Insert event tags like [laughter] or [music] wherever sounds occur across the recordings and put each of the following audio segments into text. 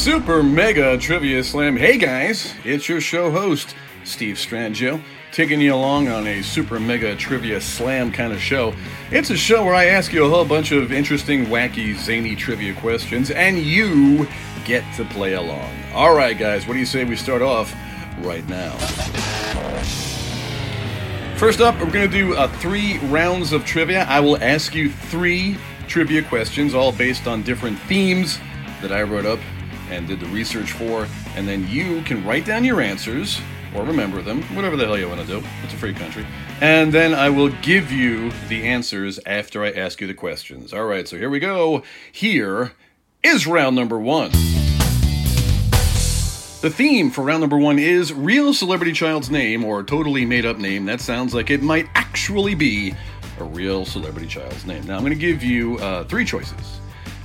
Super Mega Trivia Slam. Hey guys, it's your show host, Steve Strangio, taking you along on a Super Mega Trivia Slam kind of show. It's a show where I ask you a whole bunch of interesting, wacky, zany trivia questions, and you get to play along. All right, guys, what do you say we start off right now? First up, we're going to do uh, three rounds of trivia. I will ask you three trivia questions, all based on different themes that I wrote up and did the research for, and then you can write down your answers or remember them, whatever the hell you want to do. It's a free country. And then I will give you the answers after I ask you the questions. All right, so here we go. Here is round number one. The theme for round number one is real celebrity child's name or totally made up name that sounds like it might actually be a real celebrity child's name. Now I'm going to give you uh, three choices,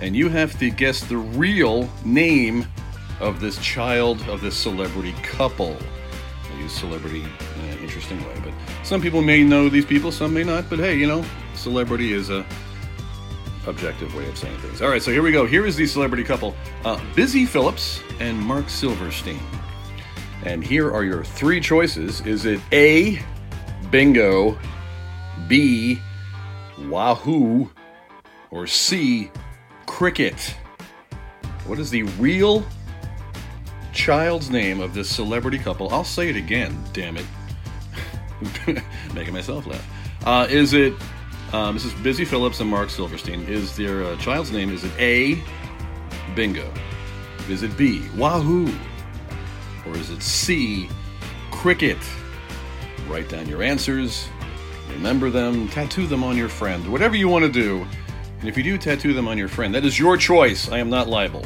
and you have to guess the real name of this child of this celebrity couple. I use celebrity in an interesting way, but some people may know these people, some may not. But hey, you know, celebrity is a objective way of saying things. All right, so here we go. Here is the celebrity couple uh, Busy Philipps and Mark Silverstein. And here are your three choices Is it A, bingo, B, wahoo, or C, cricket? What is the real child's name of this celebrity couple? I'll say it again, damn it. [laughs] Making myself laugh. Uh, is it this is Busy Philipps and Mark Silverstein. Is their uh, child's name? Is it A, Bingo? Is it B, Wahoo? Or is it C, Cricket? Write down your answers, remember them, tattoo them on your friend, whatever you want to do. And if you do tattoo them on your friend, that is your choice. I am not liable.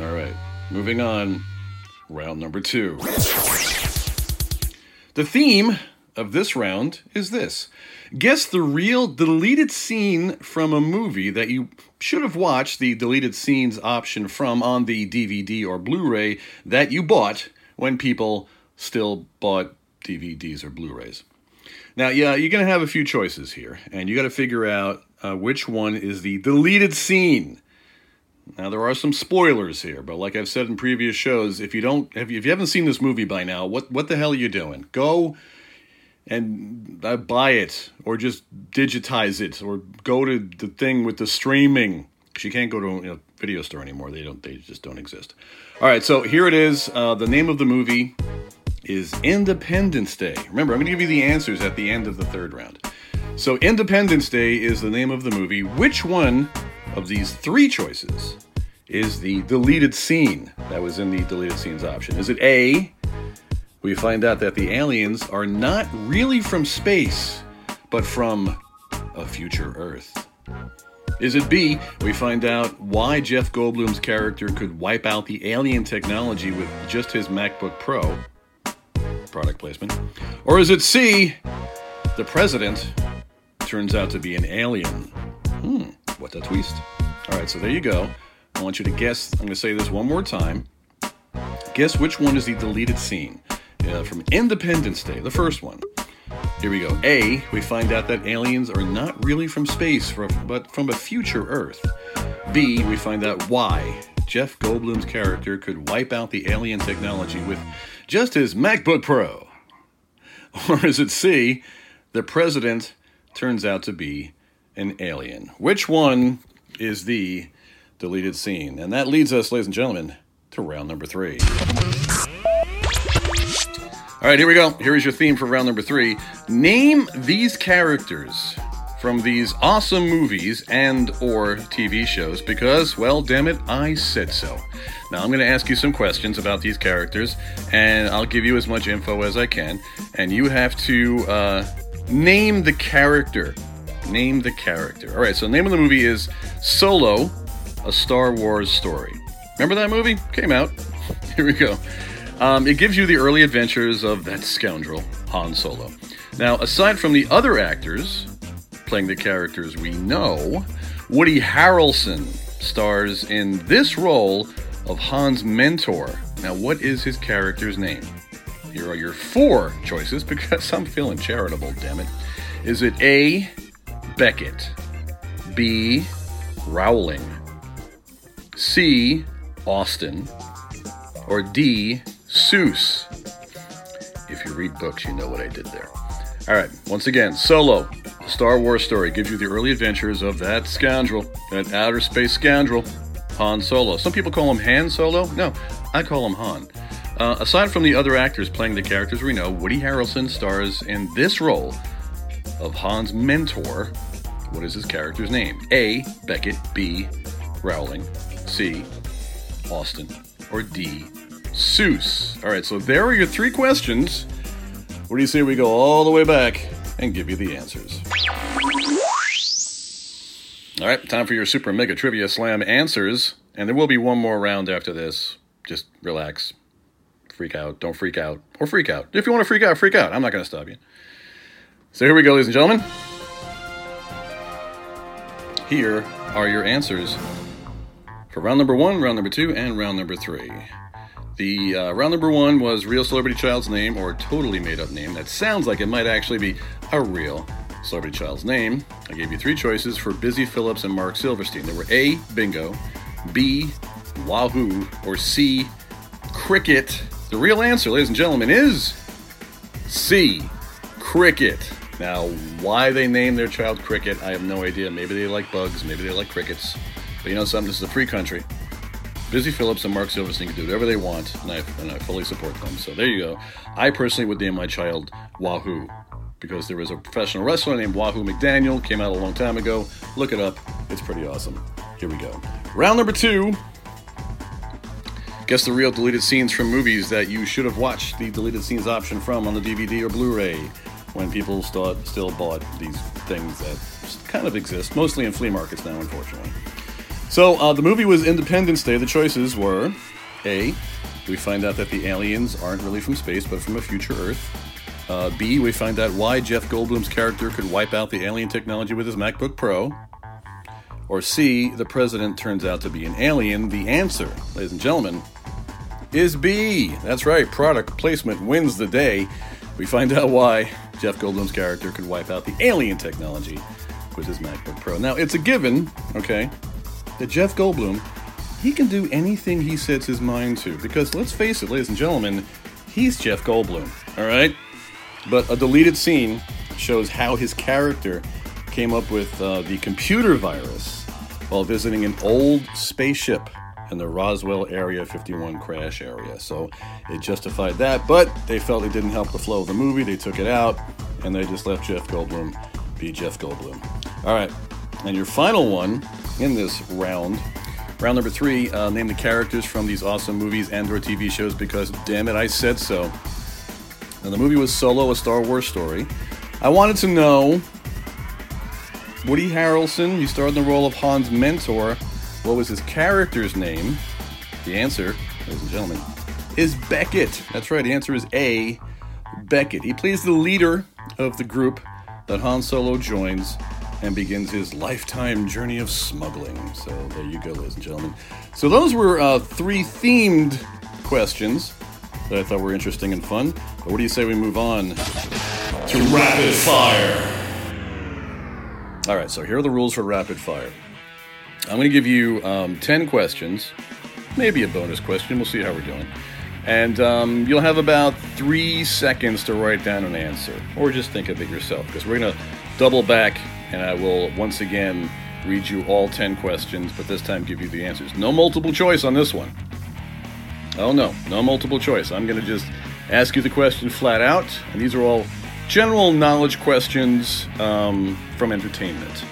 All right, moving on. Round number two. The theme of this round is this Guess the real deleted scene from a movie that you should have watched the deleted scenes option from on the DVD or Blu ray that you bought when people still bought DVDs or Blu rays. Now, yeah, you're going to have a few choices here, and you got to figure out uh, which one is the deleted scene. Now there are some spoilers here, but like I've said in previous shows, if you don't, if you, if you haven't seen this movie by now, what what the hell are you doing? Go and uh, buy it, or just digitize it, or go to the thing with the streaming. you can't go to a video store anymore; they don't, they just don't exist. All right, so here it is. Uh, the name of the movie is Independence Day. Remember, I'm going to give you the answers at the end of the third round. So, Independence Day is the name of the movie. Which one of these three choices is the deleted scene that was in the deleted scenes option? Is it A? We find out that the aliens are not really from space, but from a future Earth. Is it B? We find out why Jeff Goldblum's character could wipe out the alien technology with just his MacBook Pro. Product placement. Or is it C? The president turns out to be an alien. Hmm, what a twist. All right, so there you go. I want you to guess. I'm going to say this one more time. Guess which one is the deleted scene uh, from Independence Day, the first one. Here we go. A, we find out that aliens are not really from space, but from a future Earth. B, we find out why Jeff Goldblum's character could wipe out the alien technology with just his MacBook Pro. [laughs] Or is it C, the president turns out to be an alien? Which one is the deleted scene? And that leads us, ladies and gentlemen, to round number three. All right, here we go. Here is your theme for round number three. Name these characters from these awesome movies and or TV shows because, well, damn it, I said so. Now I'm going to ask you some questions about these characters, and I'll give you as much info as I can, and you have to uh, name the character Name the character. All right, so the name of the movie is Solo, a Star Wars story. Remember that movie? Came out. [laughs] Here we go. Um, it gives you the early adventures of that scoundrel, Han Solo. Now, aside from the other actors playing the characters we know, Woody Harrelson stars in this role of Han's mentor. Now, what is his character's name? Here are your four choices because [laughs] I'm feeling charitable, damn it. Is it A. Beckett, B. Rowling, C. Austin, or D. Seuss? If you read books, you know what I did there. All right, once again, Solo, a Star Wars story, gives you the early adventures of that scoundrel, that outer space scoundrel, Han Solo. Some people call him Han Solo. No, I call him Han. Uh, aside from the other actors playing the characters we know, Woody Harrelson stars in this role of Han's mentor. What is his character's name? A. Beckett, B. Rowling, C. Austin, or D. Seuss. All right, so there are your three questions. What do you say we go all the way back and give you the answers? All right, time for your Super Mega Trivia Slam answers. And there will be one more round after this. Just relax. Freak out. Don't freak out. Or freak out. If you want to freak out, freak out. I'm not going to stop you. So here we go, ladies and gentlemen. Here are your answers for round number one, round number two, and round number three. The uh, round number one was real celebrity child's name or totally made up name. That sounds like it might actually be a real celebrity child's name. I gave you three choices for Busy Philipps and Mark Silverstein. They were A, Bingo, B, Wahoo, or C, Cricket. The real answer, ladies and gentlemen, is C, Cricket. Now, why they named their child Cricket, I have no idea. Maybe they like bugs, maybe they like crickets. But you know something, this is a free country. Busy Philipps and Mark Silverstein can do whatever they want, and I, and I fully support them. So there you go. I personally would name my child Wahoo because there was a professional wrestler named Wahoo McDaniel, came out a long time ago. Look it up, it's pretty awesome. Here we go. Round number two. Guess the real deleted scenes from movies that you should have watched the deleted scenes option from on the DVD or Blu ray when people still, still bought these things that kind of exist, mostly in flea markets now, unfortunately. So uh, the movie was Independence Day. The choices were A. We find out that the aliens aren't really from space, but from a future Earth. Uh, B. We find out why Jeff Goldblum's character could wipe out the alien technology with his MacBook Pro. Or C. The president turns out to be an alien. The answer, ladies and gentlemen, is B. That's right. Product placement wins the day. We find out why Jeff Goldblum's character could wipe out the alien technology with his MacBook Pro. Now, it's a given, okay, that Jeff Goldblum, he can do anything he sets his mind to. Because let's face it, ladies and gentlemen, he's Jeff Goldblum, all right? But a deleted scene shows how his character came up with uh, the computer virus while visiting an old spaceship in the Roswell Area 51 crash area. So it justified that, but they felt it didn't help the flow of the movie. They took it out and they just left Jeff Goldblum be Jeff Goldblum. All right, and your final one in this round. Round number three, uh, name the characters from these awesome movies and or TV shows because damn it, I said so. Now the movie was Solo, a Star Wars story. I wanted to know Woody Harrelson, you starred in the role of Han's mentor. What was his character's name? The answer, ladies and gentlemen, is Beckett. That's right, the answer is A. Beckett. He plays the leader of the group that Han Solo joins and begins his lifetime journey of smuggling. So there you go, ladies and gentlemen. So those were uh, three themed questions that I thought were interesting and fun. But what do you say we move on to rapid fire? All right, so here are the rules for rapid fire. I'm going to give you um, 10 questions, maybe a bonus question. We'll see how we're doing. And um, you'll have about three seconds to write down an answer, or just think of it yourself, because we're going to double back and I will once again read you all 10 questions, but this time give you the answers. No multiple choice on this one. Oh no, no multiple choice. I'm going to just ask you the question flat out, and these are all general knowledge questions um, from entertainment.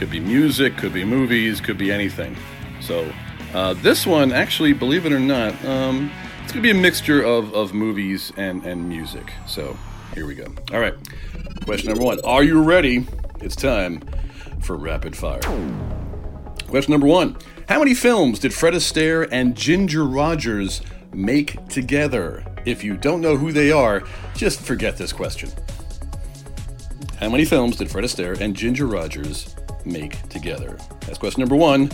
Could be music, could be movies, could be anything. So uh, this one, actually, believe it or not, um, it's going to be a mixture of, of movies and, and music. So here we go. All right. Question number one Are you ready It's time for rapid fire. Question number one How many films did Fred Astaire and Ginger Rogers make together? If you don't know who they are, just forget this question. How many films did Fred Astaire and Ginger Rogers make together? That's question number one.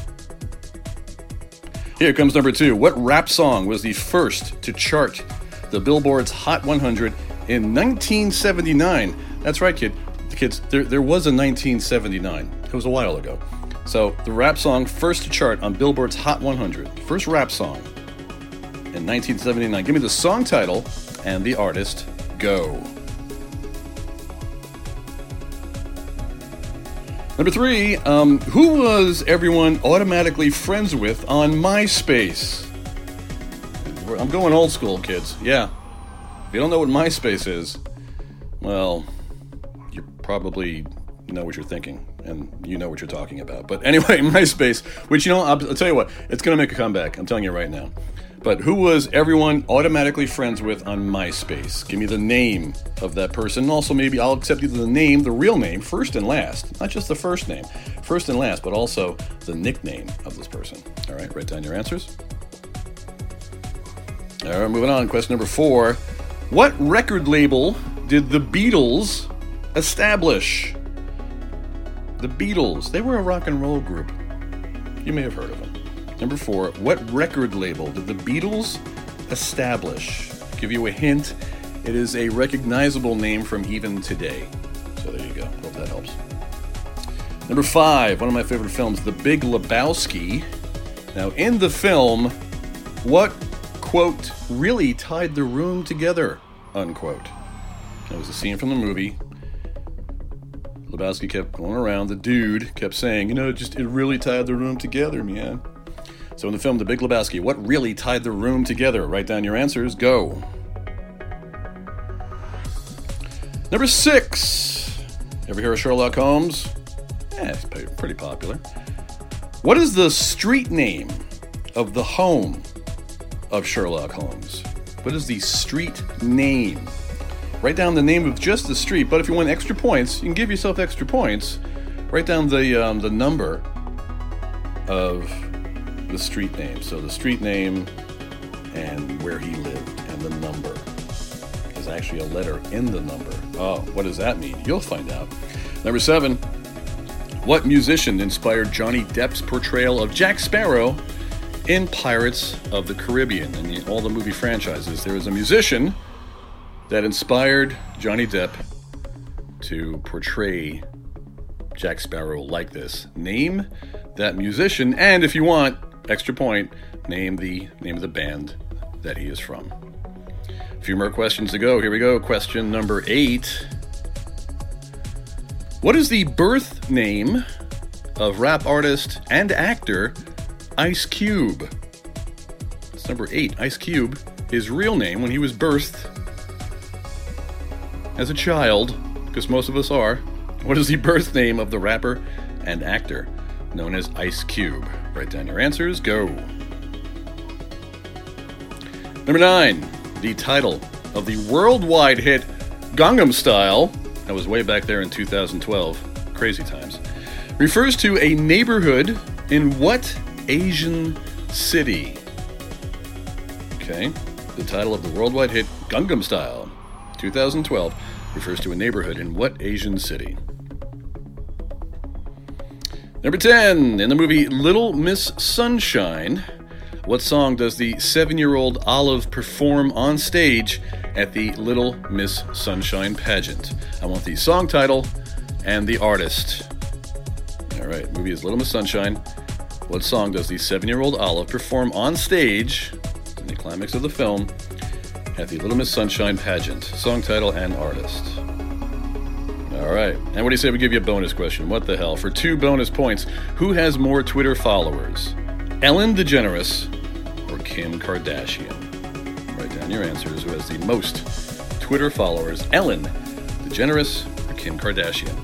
Here comes number two. What rap song was the first to chart the Billboard's Hot 100 in 1979? That's right, kid. The kids, there, there was a 1979. It was a while ago. So the rap song first to chart on Billboard's Hot 100, first rap song in 1979. Give me the song title and the artist. Go. Number three, um, who was everyone automatically friends with on MySpace? I'm going old school, kids. Yeah. If you don't know what MySpace is, well, you probably know what you're thinking and you know what you're talking about. But anyway, [laughs] MySpace, which, you know, I'll, I'll tell you what, it's going to make a comeback. I'm telling you right now. But who was everyone automatically friends with on MySpace? Give me the name of that person. Also, maybe I'll accept either the name, the real name, first and last. Not just the first name, first and last, but also the nickname of this person. All right, write down your answers. All right, moving on. Question number four What record label did the Beatles establish? The Beatles, they were a rock and roll group. You may have heard of them. Number four, what record label did the Beatles establish? give you a hint. It is a recognizable name from even today. So there you go. Hope that helps. Number five, one of my favorite films, The Big Lebowski. Now, in the film, what quote really tied the room together? Unquote. That was a scene from the movie. Lebowski kept going around. The dude kept saying, "You know, just it really tied the room together, man." So in the film The Big Lebowski, what really tied the room together? Write down your answers. Go. Number six. Ever hear of Sherlock Holmes? Yeah, it's pretty popular. What is the street name of the home of Sherlock Holmes? What is the street name? Write down the name of just the street, but if you want extra points, you can give yourself extra points. Write down the um, the number of the street name. So the street name and where he lived and the number. There's actually a letter in the number. Oh, what does that mean? You'll find out. Number seven. What musician inspired Johnny Depp's portrayal of Jack Sparrow in Pirates of the Caribbean and all the movie franchises? There is a musician that inspired Johnny Depp to portray Jack Sparrow like this. Name that musician, and if you want, extra point, name the name of the band that he is from. A few more questions to go. Here we go. Question number eight. What is the birth name of rap artist and actor Ice Cube? It's number eight. Ice Cube, his real name when he was birthed as a child, because most of us are. What is the birth name of the rapper and actor known as Ice Cube? Write down your answers. Go. Number nine, the title of the worldwide hit Gangnam Style, that was way back there in 2012, crazy times, refers to a neighborhood in what Asian city? Okay, the title of the worldwide hit Gangnam Style, 2012, refers to a neighborhood in what Asian city? Number 10, in the movie Little Miss Sunshine, what song does the seven year old Olive perform on stage at the Little Miss Sunshine pageant? I want the song title and the artist. All right, movie is Little Miss Sunshine. What song does the seven year old Olive perform on stage in the climax of the film at the Little Miss Sunshine pageant? Song title and artist. All right. And what do you say we give you a bonus question? What the hell? For two bonus points, who has more Twitter followers? Ellen DeGeneres or Kim Kardashian? Write down your answers. Who has the most Twitter followers? Ellen DeGeneres or Kim Kardashian?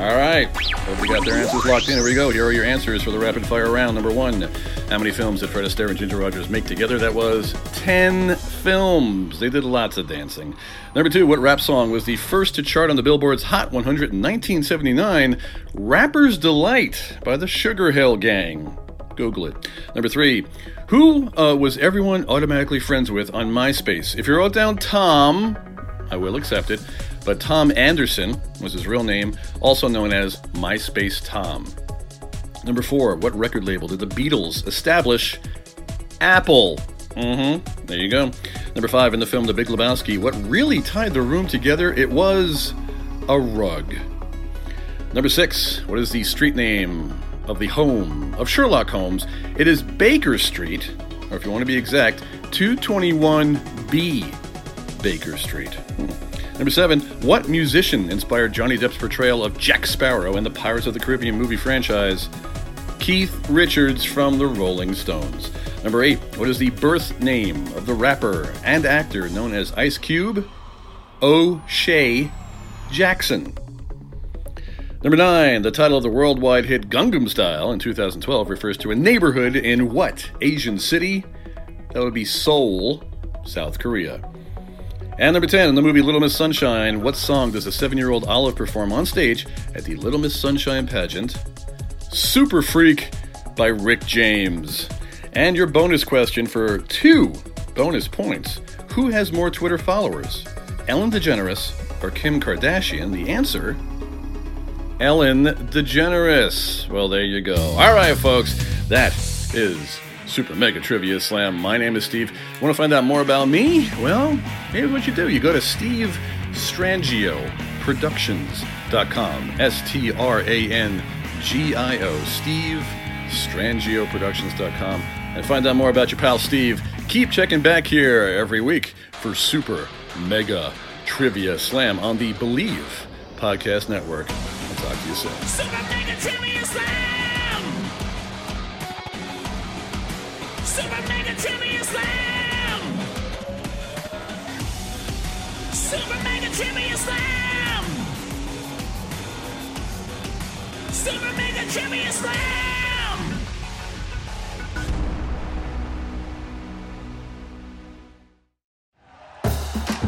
All right. Hope you got their answers locked in. Here we go. Here are your answers for the rapid fire round. Number one How many films did Fred Astaire and Ginger Rogers make together? That was 10 films. They did lots of dancing. Number two What rap song was the first to chart on the Billboard's Hot 100 in 1979? Rapper's Delight by the Sugar Hill Gang. Google it. Number three, who uh, was everyone automatically friends with on MySpace? If you wrote down Tom, I will accept it, but Tom Anderson was his real name, also known as MySpace Tom. Number four, what record label did the Beatles establish? Apple. Mm-hmm. There you go. Number five, in the film The Big Lebowski, what really tied the room together? It was a rug. Number six, what is the street name of the home of Sherlock Holmes? It is Baker Street, or if you want to be exact, 221B Baker Street. Number seven, what musician inspired Johnny Depp's portrayal of Jack Sparrow in the Pirates of the Caribbean movie franchise? Keith Richards from the Rolling Stones. Number eight, what is the birth name of the rapper and actor known as Ice Cube? O'Shea Jackson. Number nine, the title of the worldwide hit Gangnam Style in 2012 refers to a neighborhood in what Asian city? That would be Seoul, South Korea. And number 10, in the movie Little Miss Sunshine, what song does a seven year old Olive perform on stage at the Little Miss Sunshine pageant? Super Freak by Rick James. And your bonus question for two bonus points Who has more Twitter followers, Ellen DeGeneres or Kim Kardashian? The answer Ellen DeGeneres. Well, there you go. All right, folks, that is Super Mega Trivia Slam. My name is Steve. Want to find out more about me? Well, here's what you do you go to Steve Strangio Productions.com. S T R A N G I O. Steve Strangio Productions.com. And find out more about your pal Steve. Keep checking back here every week for Super Mega Trivia Slam on the Bleav Podcast Network. I'll talk to you soon. Super Mega Trivia Slam! Super Mega Trivia Slam! Super Mega Trivia Slam! Super Mega Trivia Slam!